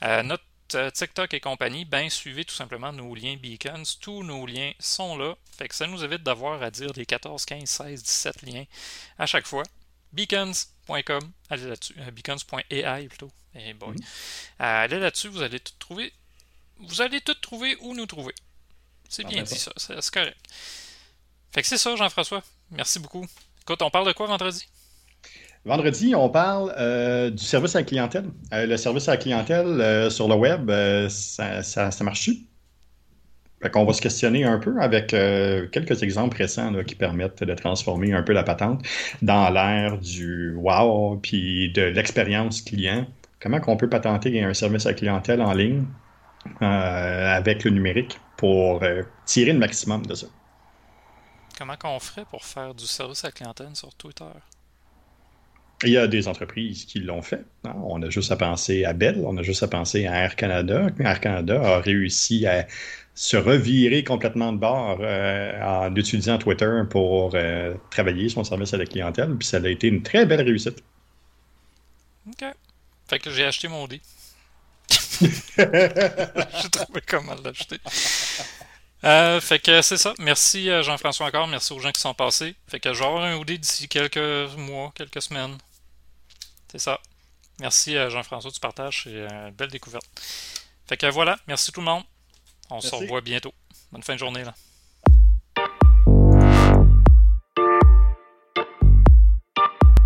euh, notre euh, TikTok et compagnie, ben suivez tout simplement nos liens Beacons. Tous nos liens sont là. Fait que ça nous évite d'avoir à dire les 14, 15, 16, 17 liens à chaque fois. Beacons.com, allez là-dessus. Euh, beacons.ai plutôt. Et bon. Mm-hmm. allez là-dessus, vous allez tout trouver. Vous allez tout trouver où nous trouver. C'est bien dit ça, c'est correct. Fait que c'est ça, Jean-François. Merci beaucoup. Écoute, on parle de quoi vendredi? Vendredi, on parle euh, du service à la clientèle. Euh, le service à la clientèle euh, sur le web, ça, ça, marche-tu? Fait va se questionner un peu avec quelques exemples récents qui permettent de transformer un peu la patente dans l'ère du wow puis de l'expérience client. Comment qu'on peut patenter un service à clientèle en ligne avec le numérique pour tirer le maximum de ça? Comment qu'on ferait pour faire du service à la clientèle sur Twitter? Il y a des entreprises qui l'ont fait. Hein. On a juste à penser à Bell, on a juste à penser à Air Canada. Air Canada a réussi à se revirer complètement de bord euh, en utilisant Twitter pour euh, travailler son service à la clientèle. Puis ça a été une très belle réussite. OK. Fait que j'ai acheté mon dé. j'ai trouvé comment l'acheter. Euh, fait que c'est ça. Merci euh, Jean-François encore. Merci aux gens qui sont passés. Fait que je vais avoir un OD d'ici quelques mois, quelques semaines. C'est ça. Merci euh, Jean-François du partage. C'est une belle découverte. Fait que voilà. Merci tout le monde. On se revoit bientôt. Bonne fin de journée là.